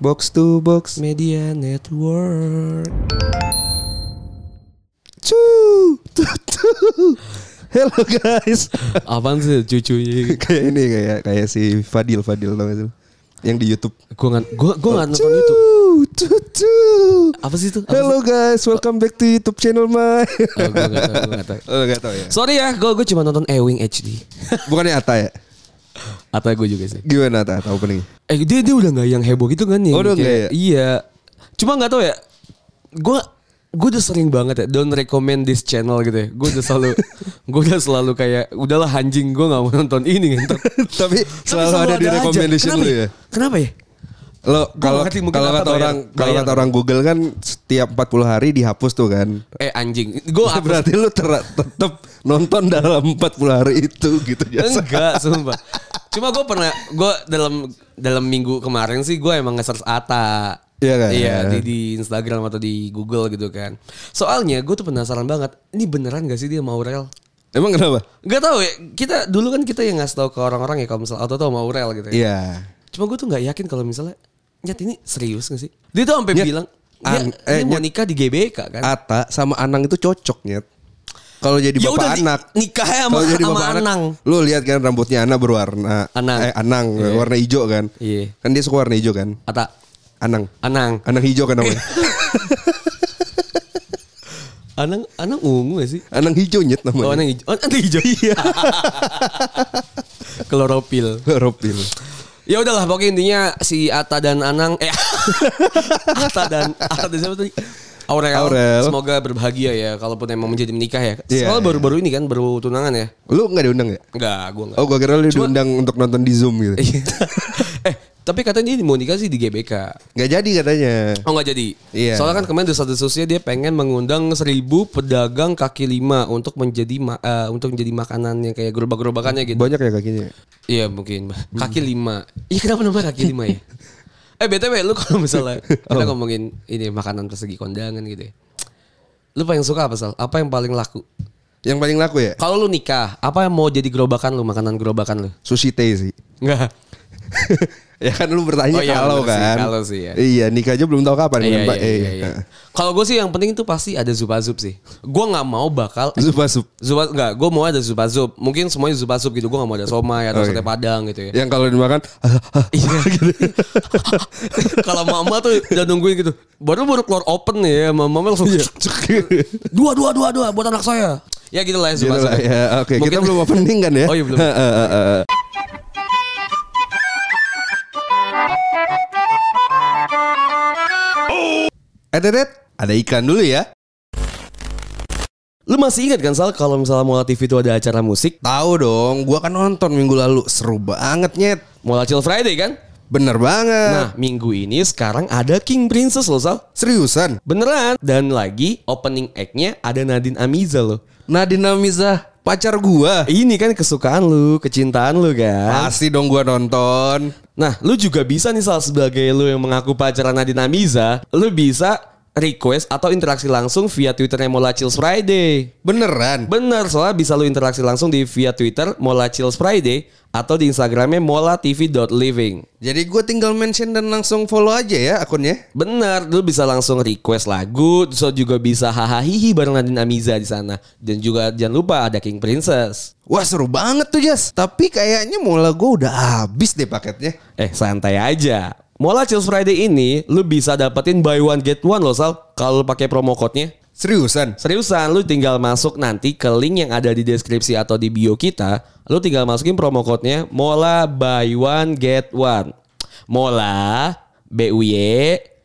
Box to box. Media Network. Cu. Tu, tu. Hello guys. Apaan sih cucunya? kayak ini kayak kayak si Fadil Fadil tau gak sih? lu? Yang di YouTube. Gue nggak gue gue nggak nonton itu. Cu, cu. Apa sih itu? Apa Hello guys, welcome back to YouTube channel my. sih? Oh, gue nggak tahu. Gue nggak tahu. oh gak tau ya. Sorry ya, gue gue cuma nonton Ewing HD. Bukannya Ata ya? Atau gue juga sih. Gimana Ata? Tahu pening? Eh dia dia udah nggak yang heboh gitu kan yang Oh, udah kayak- nggak ya? Iya. Cuma nggak tahu ya. Gue gue udah sering banget ya don't recommend this channel gitu ya. Gue udah selalu gue udah selalu kayak udahlah anjing gue nggak mau nonton ini ngentot. Tapi selalu ada di aja. recommendation lu ya. Kenapa ya? Lo kalau kata orang kalau bayar. kata orang Google kan setiap 40 hari dihapus tuh kan. Eh anjing. Gue Berarti lu ter- tetap nonton dalam 40 hari itu gitu jasa. Enggak, sumpah. Cuma gue pernah, gue dalam dalam minggu kemarin sih gue emang nge-search Ata. Iya kan? Iya di, di Instagram atau di Google gitu kan. Soalnya gue tuh penasaran banget. Ini beneran gak sih dia mau rel? Emang kenapa? Gak tahu ya. Kita dulu kan kita yang ngasih tahu ke orang-orang ya kalau misalnya auto tuh mau rel gitu. Ya. Iya. Cuma gue tuh nggak yakin kalau misalnya nyat ini serius gak sih? Dia tuh sampai bilang dia, an- dia eh, mau Nyet. nikah di GBK kan. Ata sama Anang itu cocok nyet. Kalau jadi Ya bapak udah, anak. nikahnya sama- Kalau jadi sama bapak anak, Anang. Lu lihat kan rambutnya Ana berwarna Anang. eh Anang Iya. warna hijau kan. Iya. Kan dia suka warna hijau kan. Ata, Anang. Anang. Anang hijau kan namanya. Anang, Anang ungu gak sih? Anang hijau nyet namanya. Oh, Anang hijau. Oh, Anang hijau. Iya. Kloropil. Ropil. Ya udahlah pokoknya intinya si Ata dan Anang eh Ata dan Ata dan siapa tadi? Aurel. Aurel. Semoga berbahagia ya kalaupun emang menjadi menikah ya. Iya, Soalnya baru-baru ini kan baru tunangan ya. Lu nggak diundang ya? Enggak, gua enggak. Oh gua kira lu Cuma- diundang untuk nonton di Zoom gitu. Iya. eh, tapi katanya dia mau nikah sih di GBK. Nggak jadi katanya. Oh nggak jadi. Iya. Soalnya kan kemarin di satu sosial dia pengen mengundang seribu pedagang kaki lima untuk menjadi ma- eh, untuk menjadi makanan yang kayak gerobak-gerobakannya gitu. Banyak ya kakinya. Iya mungkin kaki lima. Iya kenapa namanya kaki lima ya? eh btw lu kalau misalnya kita ngomongin ini makanan persegi kondangan gitu ya. Lu paling suka apa sal? Apa yang paling laku? Yang paling laku ya? Kalau lu nikah, apa yang mau jadi gerobakan lu makanan gerobakan lu? Sushi teh sih. Enggak. ya kan lu bertanya Oh iya, kalau kan. kalau sih ya. Iya nikah aja belum tahu kapan Iya, kan, Mbak. iya, Eh, iya, iya. Kalau gue sih yang penting itu pasti ada zupa zup sih. Gue nggak mau bakal Zup sup. zupa enggak, gue mau ada zupa zup. Mungkin semuanya zupa zup gitu. Gue nggak mau ada somai atau Oh, sate iya. padang gitu ya. Yang kalau dimakan Iya gitu. Kalau mama tuh udah nungguin gitu. Baru baru keluar open ya, mama langsung Iya. dua dua dua dua buat anak saya. Ya gitu lah ya Gitu lah, zup. ya. Oke, kita Mungkin- belum opening kan ya? Oh iya, belum. Eh, eh, ada iklan dulu ya. Lu masih ingat kan Sal kalau misalnya Mola TV itu ada acara musik, Tahu dong, gua kan nonton minggu lalu, seru banget nyet. Mola Chill Friday kan? Bener banget. Nah, minggu ini sekarang ada King Princess loh Sal. seriusan. Beneran. Dan lagi opening act-nya ada Nadine Amiza loh. Nadine Amizah, pacar gua. Ini kan kesukaan lu, kecintaan lu kan. Pasti dong gua nonton. Nah, lu juga bisa nih Sal sebagai lu yang mengaku pacaran Nadine Amiza, lu bisa request atau interaksi langsung via Twitternya Mola Chills Friday. Beneran. Bener, soalnya bisa lu interaksi langsung di via Twitter Mola Chills Friday atau di Instagramnya molatv.living. Jadi gue tinggal mention dan langsung follow aja ya akunnya. Bener, lu bisa langsung request lagu, terus lu juga bisa hahaha bareng Nadine Amiza di sana. Dan juga jangan lupa ada King Princess. Wah seru banget tuh Jas. Tapi kayaknya mola gue udah habis deh paketnya. Eh, santai aja. Mola Chills Friday ini lu bisa dapetin buy one get one loh Sal kalau pakai promo code-nya. Seriusan? Seriusan, lu tinggal masuk nanti ke link yang ada di deskripsi atau di bio kita. Lu tinggal masukin promo code-nya Mola buy one get one. Mola B U Y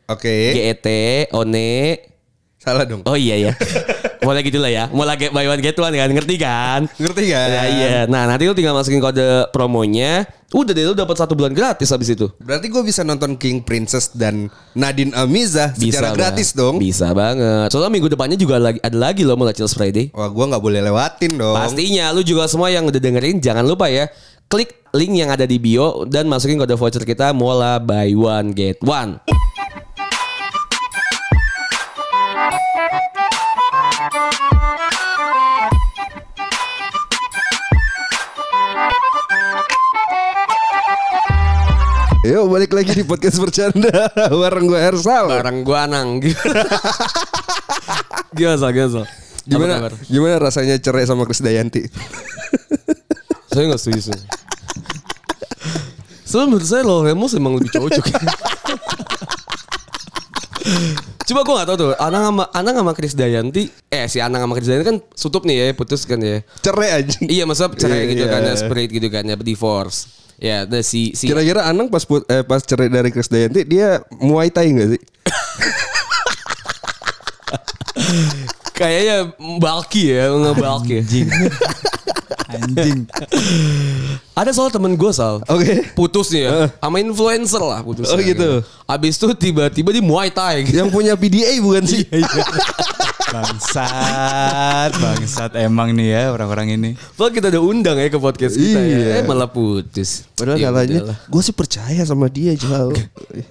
Oke. G E T O N E Salah dong. Oh iya ya. Mola gitu lah ya. Mola get buy one get one kan, ngerti kan? Ngerti kan? Ya, iya. Nah, nanti lu tinggal masukin kode promonya. Udah deh lu dapat satu bulan gratis habis itu. Berarti gue bisa nonton King Princess dan Nadine Amiza secara Bang. gratis dong. Bisa banget. Soalnya minggu depannya juga lagi ada lagi loh Mola Chills Friday. Wah gue nggak boleh lewatin dong. Pastinya lu juga semua yang udah dengerin jangan lupa ya klik link yang ada di bio dan masukin kode voucher kita Mola buy one get one. Yuk balik lagi di podcast bercanda bareng gue Ersal. Barang gua Anang. gimana Sal? Gimana Sal? Gimana gimana rasanya cerai sama Krisdayanti? Saya gak setuju sih. Soalnya menurut saya loh Remus emang lebih cocok. Coba gue gak tau tuh Anang sama, Anang sama Chris Dayanti Eh si Anang sama Chris Dayanti kan Sutup nih ya Putus kan ya Cerai aja. Iya maksudnya cerai Iya, gitu iya. kan ya, Spirit gitu kan ya Divorce Ya ada si, si Kira-kira Anang pas put- eh, pas cerai dari Krisdayanti dia Muay Thai gak sih? Kayaknya bulky ya Nge-bulky Anjing. Anjing. Ada soal temen gue Sal Oke. Putus nih ya Sama influencer lah putus Oh, gitu. Abis itu tiba-tiba di Muay Thai gitu. Yang punya PDA bukan sih? Bangsat, bangsat emang nih ya orang-orang ini. Padahal kita udah undang ya ke podcast kita Iya. ya. Eh malah putus. Padahal Ya katanya gue sih percaya sama dia jauh.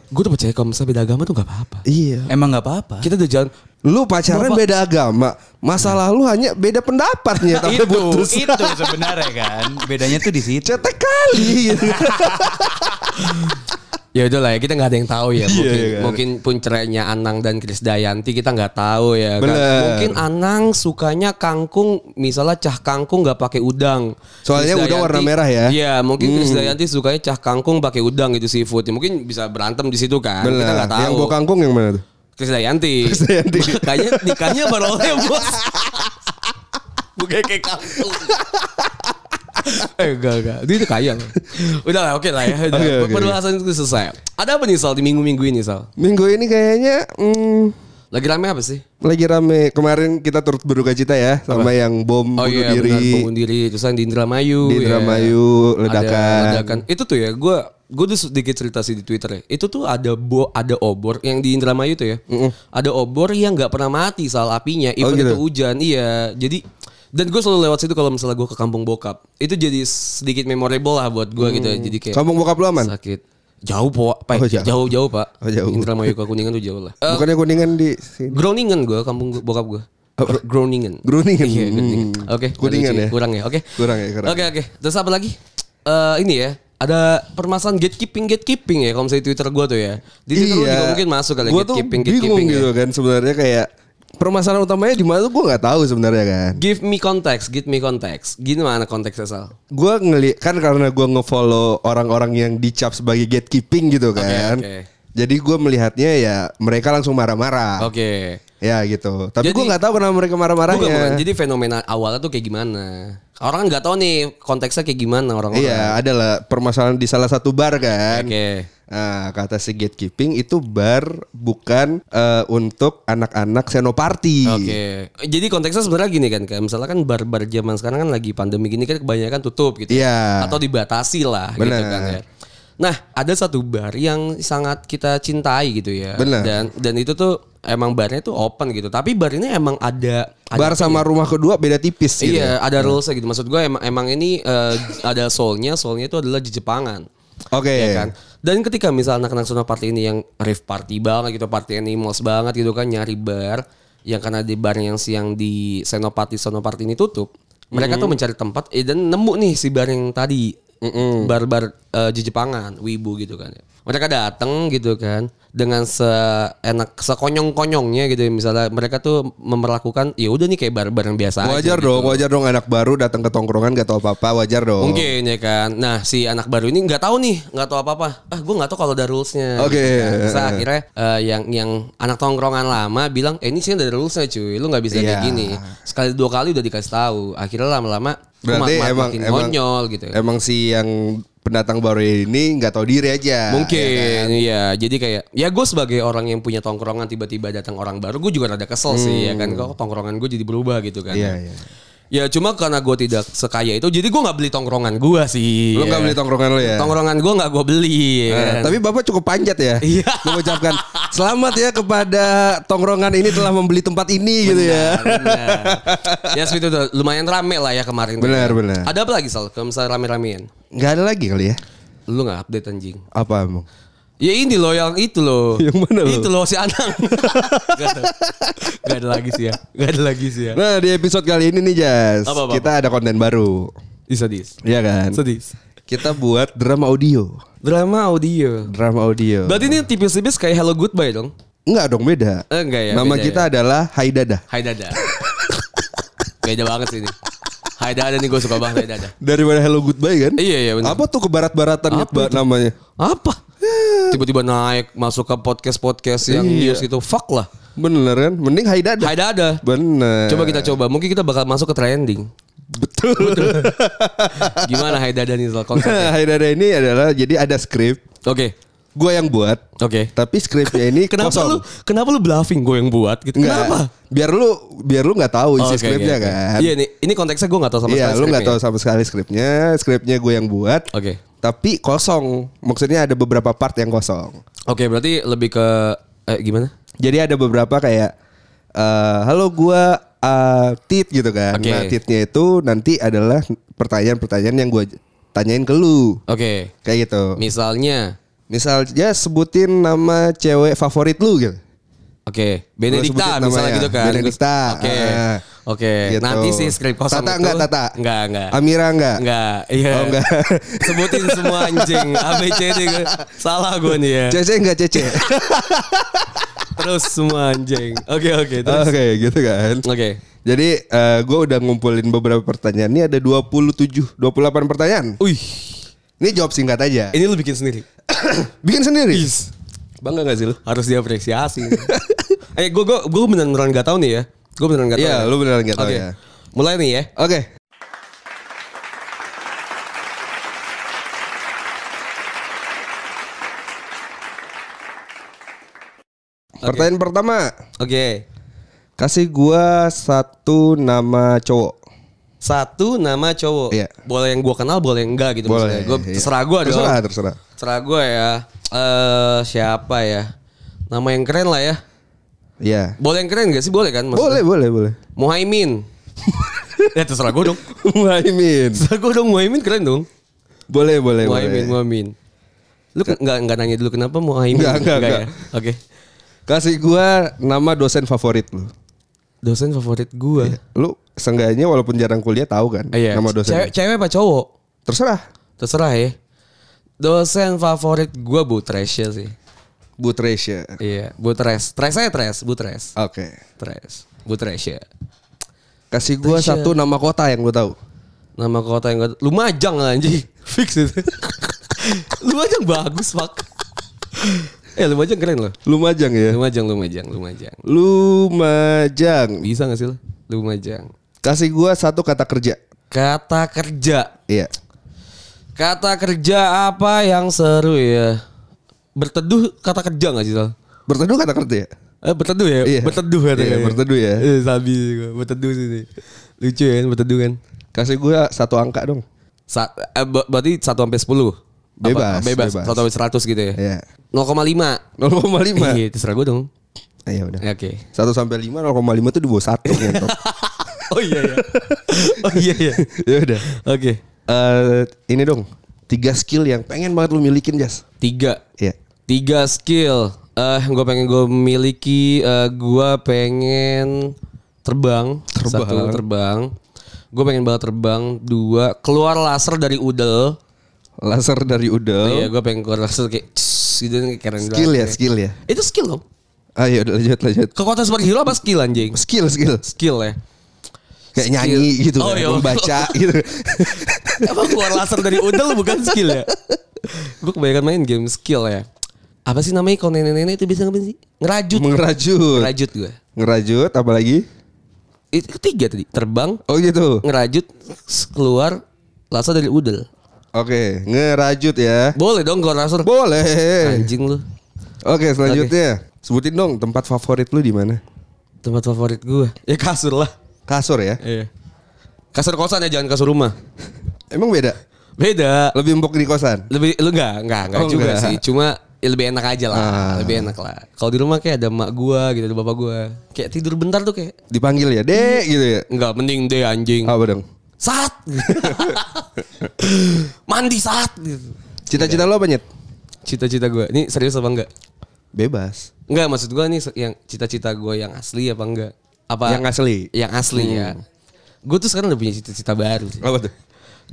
Gue tuh percaya kalau misalnya beda agama tuh gak apa-apa. iya. Emang nggak apa-apa. Kita udah jalan. Lu pacaran Bapak- beda agama, masa lalu hanya beda pendapatnya tapi itu, putus. itu sebenarnya kan. Bedanya tuh di situ. Cetek kali gitu. Ya udah lah ya kita nggak ada yang tahu ya. Mungkin, Iya, kan. mungkin pun cerainya Anang dan Kris Dayanti kita nggak tahu ya. kan. Bener. Mungkin Anang sukanya kangkung, misalnya cah kangkung nggak pakai udang. Soalnya udang warna merah ya. Iya, mungkin Kris Dayanti sukanya cah kangkung pakai udang gitu seafood. Mungkin bisa berantem di situ kan. Kita Benar. nggak tahu. Yang bawa kangkung yang mana tuh? Kris Dayanti. Kris Dayanti. Kayaknya nikahnya baru oleh bos. Bukan kayak kangkung. eh enggak enggak. Dia itu kaya loh. Udah lah oke lah ya. Udah. Oke, oke. Perbahasan itu selesai. Ada apa nih Sal di minggu-minggu ini Sal? Minggu ini kayaknya hmm, Lagi rame apa sih? lagi rame. Kemarin kita turut berduka cita ya sama yang bom Oh bunuh iya diri benar bom bunuh diri Terus yang di Indramayu di ya. Indramayu Ada ledakan. ledakan. Itu tuh ya gue gue tuh sedikit cerita sih di Twitter ya. Itu tuh ada bo ada obor yang di Indramayu tuh ya. Ada obor yang nggak pernah mati soal apinya. Even gitu? itu hujan. Iya. Jadi dan gue selalu lewat situ kalau misalnya gue ke kampung bokap. Itu jadi sedikit memorable lah buat gue gitu ya. Jadi kayak Kampung bokap lu aman? sakit. Jauh po, pak. Oh, jauh. jauh. jauh pak. Oh, jauh. Indramayu ke Kuningan tuh jauh lah. Eh, Bukannya kuningan di sini. Groningen gue, kampung gua- bokap gue. Groningen. Groningen. Iya, Groningen. Hmm. Oke, Kuningan ya? Kurang ya, oke. Kurang ya, kurang. Oke, oke. Terus apa lagi? Eh ini ya, ada permasalahan gatekeeping gatekeeping ya kalau misalnya Twitter gue tuh ya. Di Twitter lu juga mungkin masuk kali Gua tuh gatekeeping bingung gatekeeping gitu ya. kan sebenarnya kayak permasalahan utamanya di mana tuh gue nggak tahu sebenarnya kan. Give me context, give me context. Gimana konteksnya Sal? Gue ngeli kan karena gue ngefollow orang-orang yang dicap sebagai gatekeeping gitu kan. oke. Jadi gue melihatnya ya mereka langsung marah-marah. Oke. Ya gitu. Tapi gue nggak tahu kenapa mereka marah-marahnya. Jadi fenomena awalnya tuh kayak gimana? Orang nggak tahu nih konteksnya kayak gimana orang-orang. Iya, adalah permasalahan di salah satu bar kan. Oke. Nah, kata si gatekeeping itu bar bukan eh, untuk anak-anak senoparty. Oke. Jadi konteksnya sebenarnya gini kan, kayak misalnya kan bar-bar zaman sekarang kan lagi pandemi gini kan kebanyakan tutup gitu. Iya. Atau dibatasi lah gitu Benar. kan ya. Nah, ada satu bar yang sangat kita cintai gitu ya. Benar. Dan dan itu tuh emang barnya tuh open gitu. Tapi bar ini emang ada, ada Bar sama rumah kedua beda tipis gitu. Iya, ada rulesnya gitu. Maksud gue emang emang ini eh, ada soulnya, soulnya itu adalah di Jepangan. Oke. Ya kan? Dan ketika misal anak-anak Party ini yang rave party banget gitu, party animals banget gitu kan nyari bar yang karena di bar yang siang di Senopati Senopati ini tutup, mereka tuh mencari tempat eh, dan nemu nih si bar yang tadi bar-bar eh, di Jepangan, wibu gitu kan. Mereka datang gitu kan dengan seenak sekonyong-konyongnya gitu misalnya mereka tuh memperlakukan ya udah nih kayak bar-bar yang biasa aja Wajar gitu. dong, wajar dong anak baru datang ke tongkrongan gak tahu apa-apa, wajar dong. Mungkin ya kan. Nah si anak baru ini nggak tahu nih, nggak tahu apa-apa. Ah gue nggak tahu kalau ada rulesnya. Oke. Gitu kan. Akhirnya eh, yang yang anak tongkrongan lama bilang, eh ini sih ada rulesnya cuy, lu nggak bisa kayak Iya. gini. Sekali dua kali udah dikasih tahu. Akhirnya lama-lama Berarti mak- emang makin emang konyol gitu. Emang si yang pendatang baru ini nggak tahu diri aja. Mungkin ya kan? iya Jadi kayak Ya gue sebagai orang yang punya tongkrongan Tiba-tiba datang orang baru Gue juga rada kesel sih ya kan Kok tongkrongan gue jadi berubah gitu kan Hmm. Iya, iya. Ya cuma karena gue tidak sekaya itu Jadi gue gak beli tongkrongan gue sih Lu nggak ya. beli tongkrongan lu ya? Tongkrongan gue gak gue beli ya kan? tapi bapak cukup panjat ya. Iya. Mengucapkan selamat ya kepada tongkrongan ini telah membeli tempat ini gitu ya. Benar. ya seperti itu lumayan rame lah ya kemarin. Benar, benar. Ada apa lagi Sal? Kalau misalnya rame-ramean. Nggak ada lagi kali ya? Lu gak update anjing. Apa emang? Ya ini loh yang itu loh. Yang mana lo? Itu loh si Anang. gak, ada, gak ada lagi sih ya. Gak ada lagi sih ya. Nah di episode kali ini nih Jas, Apa, apa, kita ada konten baru. Ih, Sadis. Iya kan? Sadis. Kita buat drama audio. Drama audio. Drama audio. Berarti ini tipis-tipis kayak Hello Goodbye dong? Enggak dong beda. Eh, enggak ya, Nama beda kita ya. adalah Hai Dada. Hai Dada. Beda banget sih ini. Hai Dada nih gue suka banget Hai Dada. Daripada Hello Goodbye kan? Iya, iya, benar. Apa tuh ke barat-baratan Apa Mbak, itu? namanya? Apa? Tiba-tiba naik masuk ke podcast-podcast yang Iya. news itu. Fuck lah. Bener kan? Mending Hai Dada. Hai Dada. Bener. Coba kita coba. Mungkin kita bakal masuk ke trending. Betul. Gimana Hai Dada nih soal konsepnya? Hai Dada ini adalah jadi ada skrip. Oke. Gue yang buat. Oke. Tapi skripnya ini Kenapa kosong. lu kenapa lu bluffing gue yang buat gitu? Enggak. Kenapa? Biar lu biar lu nggak tahu isi Oke, skripnya oke, oke. kan. Iya nih, ini konteksnya gue gak tahu sama Iya, sekali. lu nggak tahu skripnya. sama sekali skripnya. Skripnya gue yang buat. Oke. Tapi kosong. Maksudnya ada beberapa part yang kosong. Oke, berarti lebih ke eh, gimana? Jadi ada beberapa kayak eh, halo gua eh, Tit gitu kan. Oke. Nah, Titnya itu nanti adalah pertanyaan-pertanyaan yang gua tanyain ke lu. Oke. Kayak gitu. Misalnya, Misalnya sebutin nama cewek favorit lu gitu. oke, Benedikta sebutin misalnya namanya. gitu kan. Benedikta. Oke. Ah. Oke, Gitu. nanti sih skrip kosong Tata itu. enggak, Tata? Enggak, enggak. Amira enggak? Enggak, iya. Oh, enggak. Sebutin semua anjing A B C D salah gue nih ya. Cece enggak Cece? Terus semua anjing. Oke, oke, Oke terus. gitu kan. Oke. Jadi eh, gue udah ngumpulin beberapa pertanyaan. Ini ada 27, 28 pertanyaan. Wih, Ini jawab singkat aja. ini lu bikin sendiri. Bikin sendiri. Bangga gak sih lu? Harus diapresiasi. eh, gue gue gue beneran gak tahu nih ya. Gue beneran gak tahu. Iya, ya. lu beneran gak tahu Oke. ya. Mulai nih ya. Oke. Pertanyaan pertama, Oke. kasih gua satu nama cowok. Satu nama cowok. Iya. Boleh yang gua kenal, boleh yang enggak gitu Boleh. Gue iya. terserah gua dong. Terserah, terserah. Terserah gue ya. Eh siapa ya? Nama yang keren lah ya. Iya. Boleh yang keren gak sih? Boleh kan? maksudnya? Boleh, boleh, boleh. Muhaimin. ya terserah gue dong. Muhaimin. Terserah gue dong Muhaimin keren dong. Boleh, boleh, Muhaimin, boleh. Muhaimin. Lu nggak nggak nanya dulu kenapa Muhaimin? Nggak, nggak, ya? nggak. Oke. Kasih gua nama dosen favorit lu. Dosen favorit gue. Lu seenggaknya walaupun jarang kuliah tahu kan Iya. nama dosen. Cewek, cewek apa cowok? Terserah. Terserah ya. Dosen favorit gue Bu Tresya sih. Bu Tresya. Iya, Bu Tres. Tres aja Tres, Bu Tres. Oke. Tres. Bu Tresya. Kasih gua Tresya. satu nama kota yang gua tahu. Nama kota yang gak... Lumajang lah anjing. Fix itu. Lumajang bagus, pak. eh, Lumajang keren loh. Lumajang ya. Lumajang, Lumajang, Lumajang. Lumajang. Bisa gak sih lo? Lumajang. Kasih gua satu kata kerja. Kata kerja. Iya. Kata kerja apa yang seru ya? Berteduh kata kerja gak sih, Sal? Berteduh kata kerja. Eh, berteduh ya? Iya. Berteduh katanya. Iya, berteduh ya. Eh, sabi gua. Berteduh sih. Lucu ya, berteduh kan. Kasih gua satu angka dong. Sa eh, ber- berarti 1 sampai 10. Bebas, bebas. bebas. 1 sampai 100 gitu ya. Iya. 0,5. 0,5. Iya, terserah gue dong. Ah, ya udah. Ya, Oke. 1 sampai 5 0,5 tuh di bawah 1 ngentot. Oh iya iya. oh iya iya. ya udah. Oke. Eh, ini dong. Tiga skill yang pengen banget lu milikin, Jas. Tiga. Iya. Tiga skill. Eh, gue pengen gue miliki. eh gue pengen terbang. Terbang. Satu terbang. Gue pengen banget terbang. Dua keluar laser dari udel. Laser dari udel. Iya, gue pengen keluar laser kayak css, gitu kayak keren skill ya, skill ya. Itu skill dong. Ayo udah lanjut lanjut. Kekuatan superhero apa skill anjing? Skill skill. Skill ya. Kayak Skill. nyanyi gitu Oh, kan, iya. membaca gitu. Emang keluar laser dari udel bukan skill ya? Gue kebanyakan main game skill ya. Apa sih namanya kalau nenek-nenek itu bisa ngapain sih? Ngerajut. Mengerajut. Ngerajut gue. Ngerajut apalagi? Itu ketiga tadi. Terbang, Oh gitu. ngerajut, keluar laser dari udel. Oke, ngerajut ya. Boleh dong keluar laser. Boleh. Anjing lu. Oke, selanjutnya. Sebutin dong tempat favorit lu di mana? Tempat favorit gue. Ya kasur lah. Kasur ya. Iya. Kasur kosan ya jangan kasur rumah. Emang beda? Beda. Lebih empuk di kosan. Lebih lu enggak, enggak, enggak Oh, juga enggak. sih. Cuma ya lebih enak aja lah, Ah. lebih enak lah. Kalau di rumah kayak ada emak gua gitu, ada bapak gua. Kayak tidur bentar tuh kayak Dipanggil ya, Dek gitu ya. enggak mending deh anjing. Apa dong? Saat. Mandi saat gitu. Cita-cita lu apa, Nyet? Cita-cita gua. Ini serius apa enggak? Bebas. Enggak, maksud gua nih yang cita-cita gua yang asli apa enggak? Apa Yang asli. Yang asli ya. Gue tuh sekarang udah punya cita-cita baru sih. Apa tuh?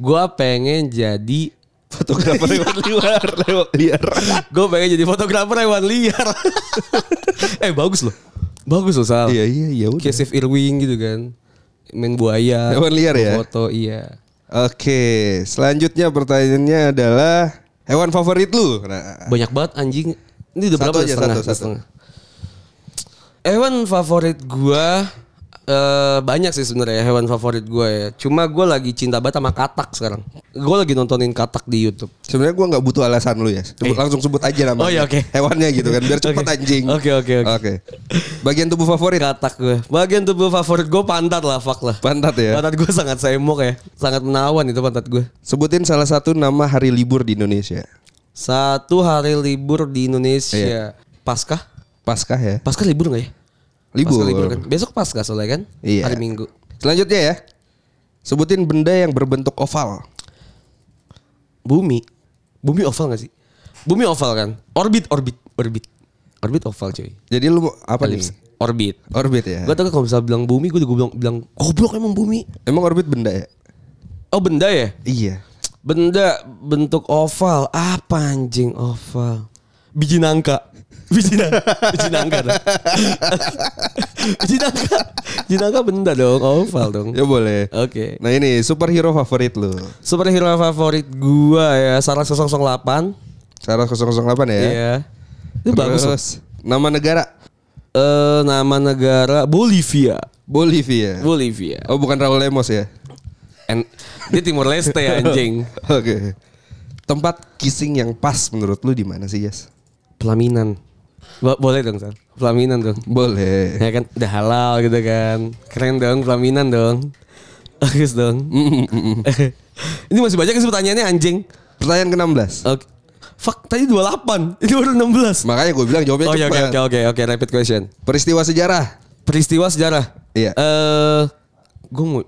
Gua pengen jadi Fotografer hewan liar, lewat liar. gue pengen jadi fotografer hewan liar. eh bagus loh. Bagus loh Sal. Iya iya iya udah. Kayak Irwing gitu kan. Main buaya. Hewan liar ya? Foto iya. Oke, selanjutnya pertanyaannya adalah hewan favorit lu. Nah, Banyak banget anjing. Ini udah Satu berapa? aja, setengah, satu, satu. setengah. Hewan favorit gua eh banyak sih sebenarnya hewan favorit gua ya. Cuma gua lagi cinta banget sama katak sekarang. Gua lagi nontonin katak di YouTube. sebenarnya gua nggak butuh alasan lu ya. Sebut, Langsung sebut aja namanya. Oh, iya, oke. Hewannya gitu kan, biar cepet Oke. anjing. Oke, oke, oke. Oke. Bagian tubuh favorit Katak gue. Bagian tubuh favorit gue pantat lah, fuck lah. pantat ya. Pantat gue sangat semok ya. Sangat menawan itu pantat gue. Sebutin salah satu nama hari libur di Indonesia. Satu hari libur di Indonesia. Iya. Paskah? Paskah ya. Paskah libur gak ya? Libur. Paskah libur kan? Besok Paskah soalnya kan? Iya. Hari Minggu. Selanjutnya ya. Sebutin benda yang berbentuk oval. Bumi. Bumi oval gak sih? Bumi oval kan? Orbit, orbit, orbit. Orbit oval cuy. Jadi lu apa nih? Orbit. Orbit ya. Gue tau kalau misalnya bilang bumi, gue juga bilang, bilang goblok emang bumi. Emang orbit benda ya? Oh benda ya? Iya. Benda bentuk oval. Apa anjing oval? Biji nangka. Biji nangka. Biji nangka. Biji nangka. Biji nangka benda dong. Oval dong. Ya boleh. Oke. Nah ini superhero favorit lu. Superhero favorit gua ya Saras 008. Sarah 008 ya. Iya. Itu bagus. loh. Nama negara Eh nama negara Bolivia. Bolivia. Bolivia. Oh bukan Raul Lemos ya. En dia Timur Leste anjing. Oke. Tempat kissing yang pas menurut lu di mana sih, Yes? Pelaminan. Bo- boleh dong, Sal. Pelaminan dong. Boleh. Ya kan udah halal gitu kan. Keren dong pelaminan dong. Bagus dong. Ini masih banyak sih pertanyaannya anjing. Pertanyaan ke-16. Oke. Fuck, tadi 28. Ini baru 16. Makanya gue bilang jawabnya Oh iya, oke cepat. oke oke oke rapid question. Peristiwa sejarah. Peristiwa sejarah. Iya. Eh gue mau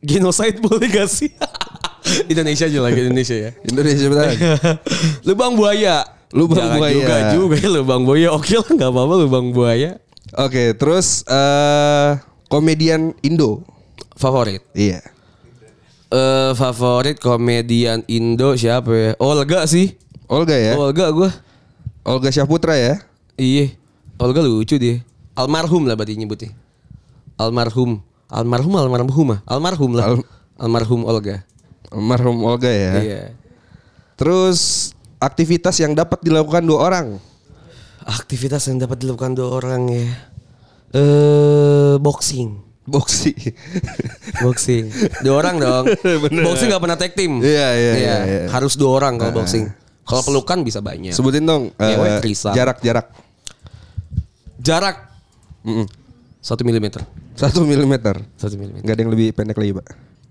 genocide boleh gak sih? Indonesia aja lagi Indonesia ya. Indonesia betul. lubang buaya. Lubang Jangan buaya. juga juga ya lubang buaya. Oke lah nggak apa-apa lubang buaya. Oke, terus eh komedian Indo. Favorit. Iya. Eh favorit komedian Indo siapa ya? Olga sih. Olga ya. Olga gue. Olga Syahputra ya. Iya. Olga lucu dia. Almarhum lah berarti nyebutnya. Almarhum. Almarhum almarhum. Almarhum lah. Al- almarhum Olga. Almarhum Olga ya. Iya. Terus aktivitas yang dapat dilakukan dua orang. Aktivitas yang dapat dilakukan dua orang ya. Eh boxing. Boxing. Boxing. Dua orang dong. Boxing gak pernah tag team. Iya, iya, iya, iya. Harus dua orang kalau boxing. Kalau pelukan bisa banyak. Sebutin dong eh, trisam. jarak-jarak. Jarak satu milimeter. Satu milimeter. Satu milimeter. Gak ada yang lebih pendek lagi, Pak.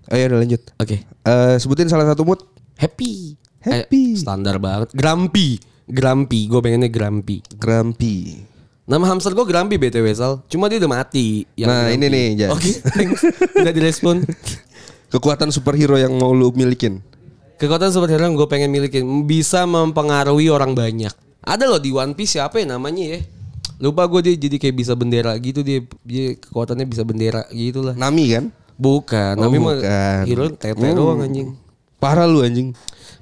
Ayo udah lanjut. Oke. Eh, sebutin salah satu mood. Happy. Happy. Eh, standar banget. Grumpy. Grumpy. Gue pengennya grumpy. Grumpy. Nama hamster gue grumpy BTW Sal. Cuma dia udah mati. yang Nah, grumpy. ini nih, Jas. Oke. thanks. Udah direspon. Kekuatan superhero yang mau lu milikin. Kekuatan superhero yang gue pengen milikin bisa mempengaruhi orang banyak. Ada loh di One Piece siapa ya namanya ya? Lupa gue dia jadi kayak bisa bendera gitu dia dia kekuatannya bisa bendera gitu lah. Nami kan? Bukan, Oh, mah bukan. hero tete Hmm. doang anjing. Parah lu anjing.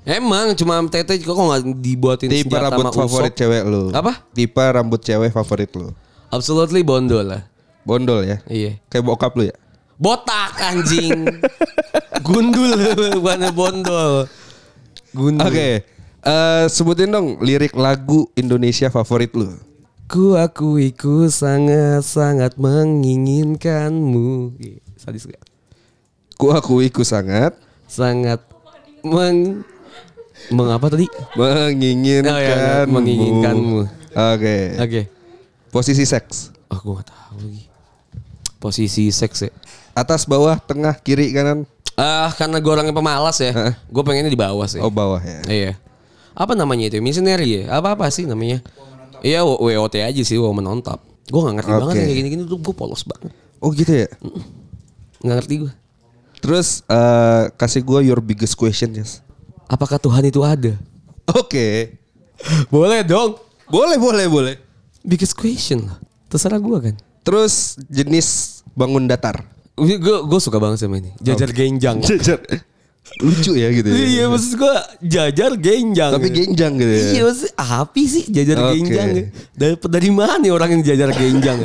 Emang cuma tete kok nggak dibuatin Tipe rambut favorit cewek lu. Apa? Tipe rambut cewek favorit lu. Absolutely bondol lah. Bondol ya. Iya. Kayak bokap lu ya. Botak anjing. Gundul bukan bondol. Gundul. Oke. Eh, sebutin dong lirik lagu Indonesia favorit lu. Ku akui ku sangat-sangat menginginkanmu. Sadis gak? Ku akui ku sangat Sangat meng... Mengapa tadi? menginginkanmu. Oh, iya, iya, menginginkanmu. Oke. Oke. Posisi seks. Oh, gak tahu lagi. Posisi seks ya. Atas, bawah, tengah, kiri, kanan. Ah, karena gue orangnya pemalas ya. Gue pengennya di bawah sih. Oh, bawah ya. Iya. Apa namanya itu? Missionary ya? Apa-apa sih namanya? Iya, WOT aja sih, wow menonton. Gue gak ngerti Oke. banget yang kayak gini-gini tuh gue polos banget. Oh, gitu ya. Gak ngerti gue. Terus eh, kasih gua your biggest question, yes. Apakah Tuhan itu ada? Oke. Boleh dong. Boleh, boleh, boleh. Biggest question lah. Terserah gue kan. Terus jenis bangun datar. Gue gue suka banget sama ini. Jajar genjang. Jajar. lucu ya gitu ya. Iya maksud gue jajar genjang. Tapi genjang gitu ya. Iya maksud apa sih jajar Oke. genjang ya? Dapat dari mana nih orang yang jajar genjang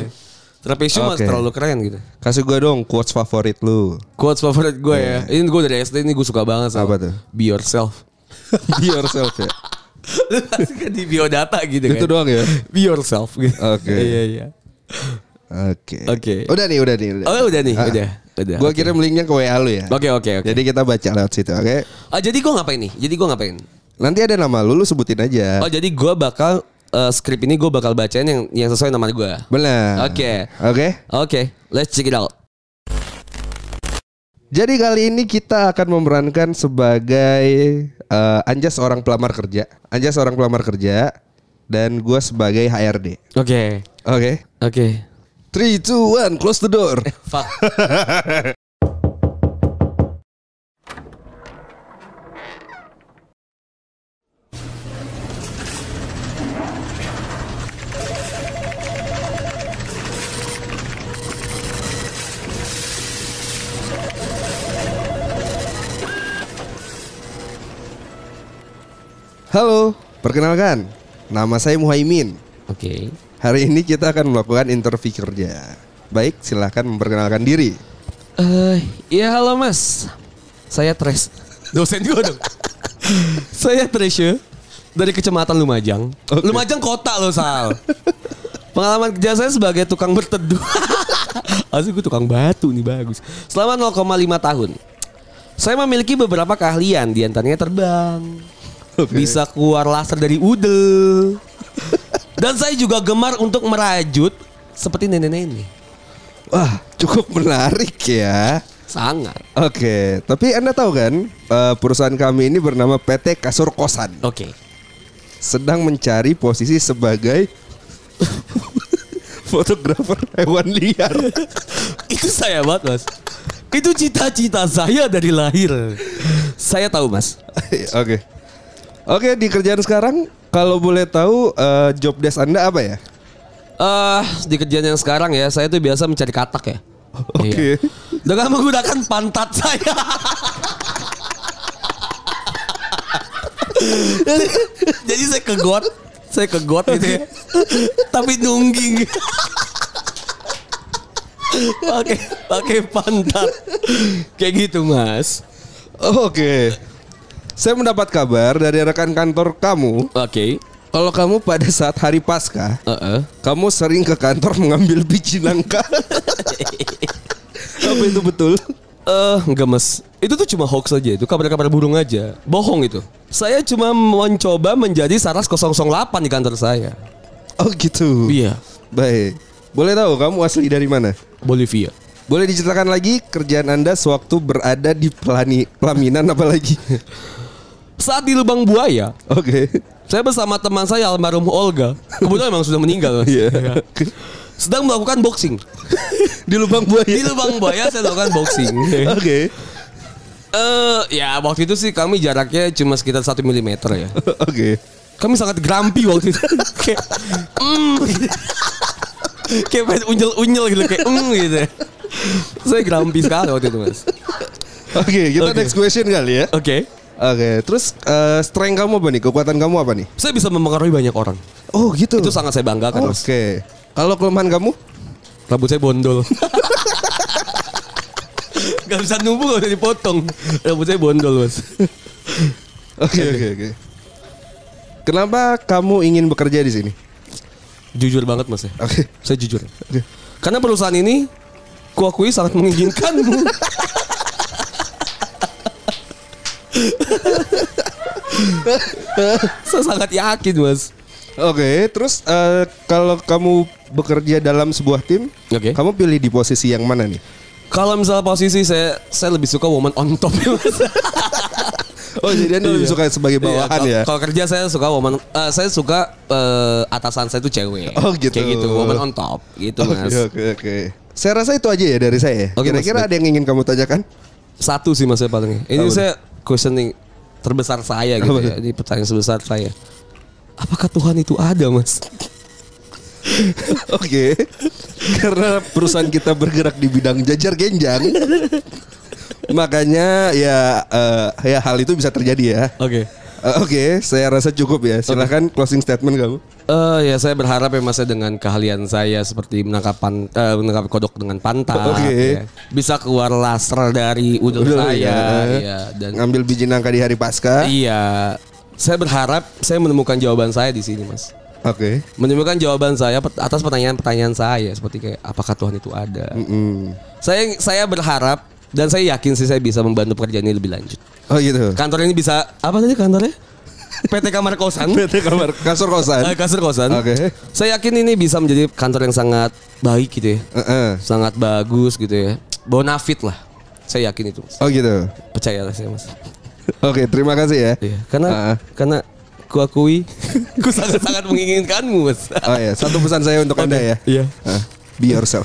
Trapesio mas Oke. terlalu keren gitu. Kasih gue dong quotes favorit lu. Quotes favorit gue ya. Ini gue dari SD ini gue suka banget sama. Apa tuh? Be yourself. Be yourself ya. Lu kan di biodata gitu kan. Itu doang ya. Be yourself gitu. Oke. Iya iya. Oke. Oke. Udah nih, udah nih. Udah. Oh udah nih, Ah. udah. Udah. Gue oke. kirim linknya ke WA lu ya. Oke oke oke. Jadi kita baca lewat situ, oke? Ah, jadi gue ngapain nih? Jadi gue ngapain? Nanti ada nama lu, lu sebutin aja. Oh jadi gue bakal eh, skrip ini gue bakal bacain yang yang sesuai nama gue. Benar. Oke. Oke. Oke, let's check it out. Jadi kali ini kita akan memerankan sebagai eh, Anja seorang pelamar kerja, Anja seorang pelamar kerja, dan gue sebagai HRD. Oke. Oke. Oke. Three, two, one, close the door. Fuck. Halo, perkenalkan, nama saya Muhaimin. Oke. Hari ini kita akan melakukan interview kerja. Baik, silahkan memperkenalkan diri. Eh, iya halo Mas. Saya Tres. Dosen gue dong. Saya Tresya dari Kecamatan Lumajang. Oke. Lumajang kota loh Sal. Pengalaman kerja saya sebagai tukang berteduh. Asli gue tukang batu nih bagus. Selama 0,5 tahun. Saya memiliki beberapa keahlian, di antaranya terbang. Oke. Bisa keluar laser dari udel. Dan saya juga gemar untuk merajut seperti nenek-nenek. Wah, cukup menarik ya. Sangat. Oke, tapi Anda tahu kan, eh, perusahaan kami ini bernama PT Kasur Kosan. Oke. Sedang mencari posisi sebagai fotografer hewan liar. Itu saya banget mas Itu cita-cita saya dari lahir Saya tahu mas Oke. Oke, di kerjaan sekarang kalau boleh tahu eh, job desk Anda apa ya? eh Di kerjaan yang sekarang ya Saya tuh biasa mencari katak ya Oke. Iya. Dengan menggunakan pantat saya Jadi saya ke got Saya ke got gitu ya Tapi nungging Pakai pakai pantat Kayak gitu mas Oke. Saya mendapat kabar dari rekan kantor kamu Oke kalau kamu pada saat hari Paskah, Heeh. kamu sering ke kantor mengambil biji nangka. apa itu betul? Eh, enggak mas. Itu tuh cuma hoax aja. Itu kabar-kabar burung aja. Bohong itu. Saya cuma mencoba menjadi Saras 008 di kantor saya. Oh gitu. Iya. Baik. Boleh tahu kamu asli dari mana? Bolivia. Boleh diceritakan lagi kerjaan Anda sewaktu berada di pelani, pelaminan apalagi? Saat di lubang buaya, Oke. saya bersama teman saya almarhum Olga. Kebetulan memang sudah meninggal. Iya. Sedang melakukan boxing. Di lubang buaya. Di lubang buaya saya melakukan boxing. Oke. Eh, ya waktu itu sih kami jaraknya cuma sekitar 1 mm ya. Oke. Kami sangat grumpy waktu itu. kayak mm, kayak pengen unyel-unyel gitu kayak mm gitu. Saya grumpy sekali waktu itu, Mas. Oke, kita Oke. next question kali ya. Oke. Oke, terus eh, strength kamu apa nih? Kekuatan kamu apa nih? Saya bisa mempengaruhi banyak orang. Oh, gitu. Itu sangat saya banggakan. Oke. Kalau kelemahan kamu? Rambut saya bondol. Gak bisa numbu gak bisa dipotong. Rambut saya bondol, Mas. Oke, oke, oke. Kenapa kamu ingin bekerja di sini? Jujur banget, Mas ya. Oke. Saya jujur. Karena perusahaan ini kuakui sangat menginginkanmu. Saya sangat yakin, Mas. Oke, terus eh, kalau kamu bekerja dalam sebuah tim, Oke. kamu pilih di posisi yang mana nih? Kalau misalnya posisi saya saya lebih suka woman on top ya, Mas. Oh, jadi Anda lebih Iya. suka sebagai Iya, bawahan ya? Kalau kerja saya suka woman eh, saya suka eh, atasan saya itu cewek. Oh, gitu. Kayak gitu, woman on top gitu, Oke, Mas. oke, oke. Saya rasa itu aja ya dari saya. Oke, Mas. Kira-kira ada yang ingin kamu tanyakan? Satu sih Mas saya paling. Ini Apa? saya questioning terbesar saya gitu Apa ya. Ini pertanyaan sebesar saya. Apakah Tuhan itu ada, Mas? Oke. Karena perusahaan kita bergerak di bidang jajar genjang, Makanya ya eh, ya hal itu bisa terjadi ya. Oke. Eh, Oke, saya rasa cukup ya. Silahkan closing statement kamu. Eh ya saya berharap ya masa dengan keahlian saya seperti menangkap pan, eh, menangkap kodok dengan pantat Oke. ya. bisa keluar laser dari udel Udel, saya ya. ya. dan Ngambil biji nangka di hari pasca. iya saya berharap saya menemukan jawaban saya di sini mas Oke. menemukan jawaban saya atas pertanyaan-pertanyaan saya seperti kayak apakah Tuhan itu ada Mm. saya saya berharap dan saya yakin sih saya bisa membantu pekerjaan ini lebih lanjut Oh gitu. kantor ini bisa apa tadi kantornya PT Kamar Kosan PT kamar kasur kosan. Eh, kasur kosan Oke. saya yakin ini bisa menjadi kantor yang sangat baik gitu ya Heeh. sangat bagus gitu ya bonafit lah saya yakin itu mas. Oh gitu. percayalah saya mas Oke, terima kasih ya. iya karena Ah. karena ku akui ku sangat sangat menginginkanmu mas Oh ya, satu pesan saya untuk Anda ya. Iya. Ah, be yourself.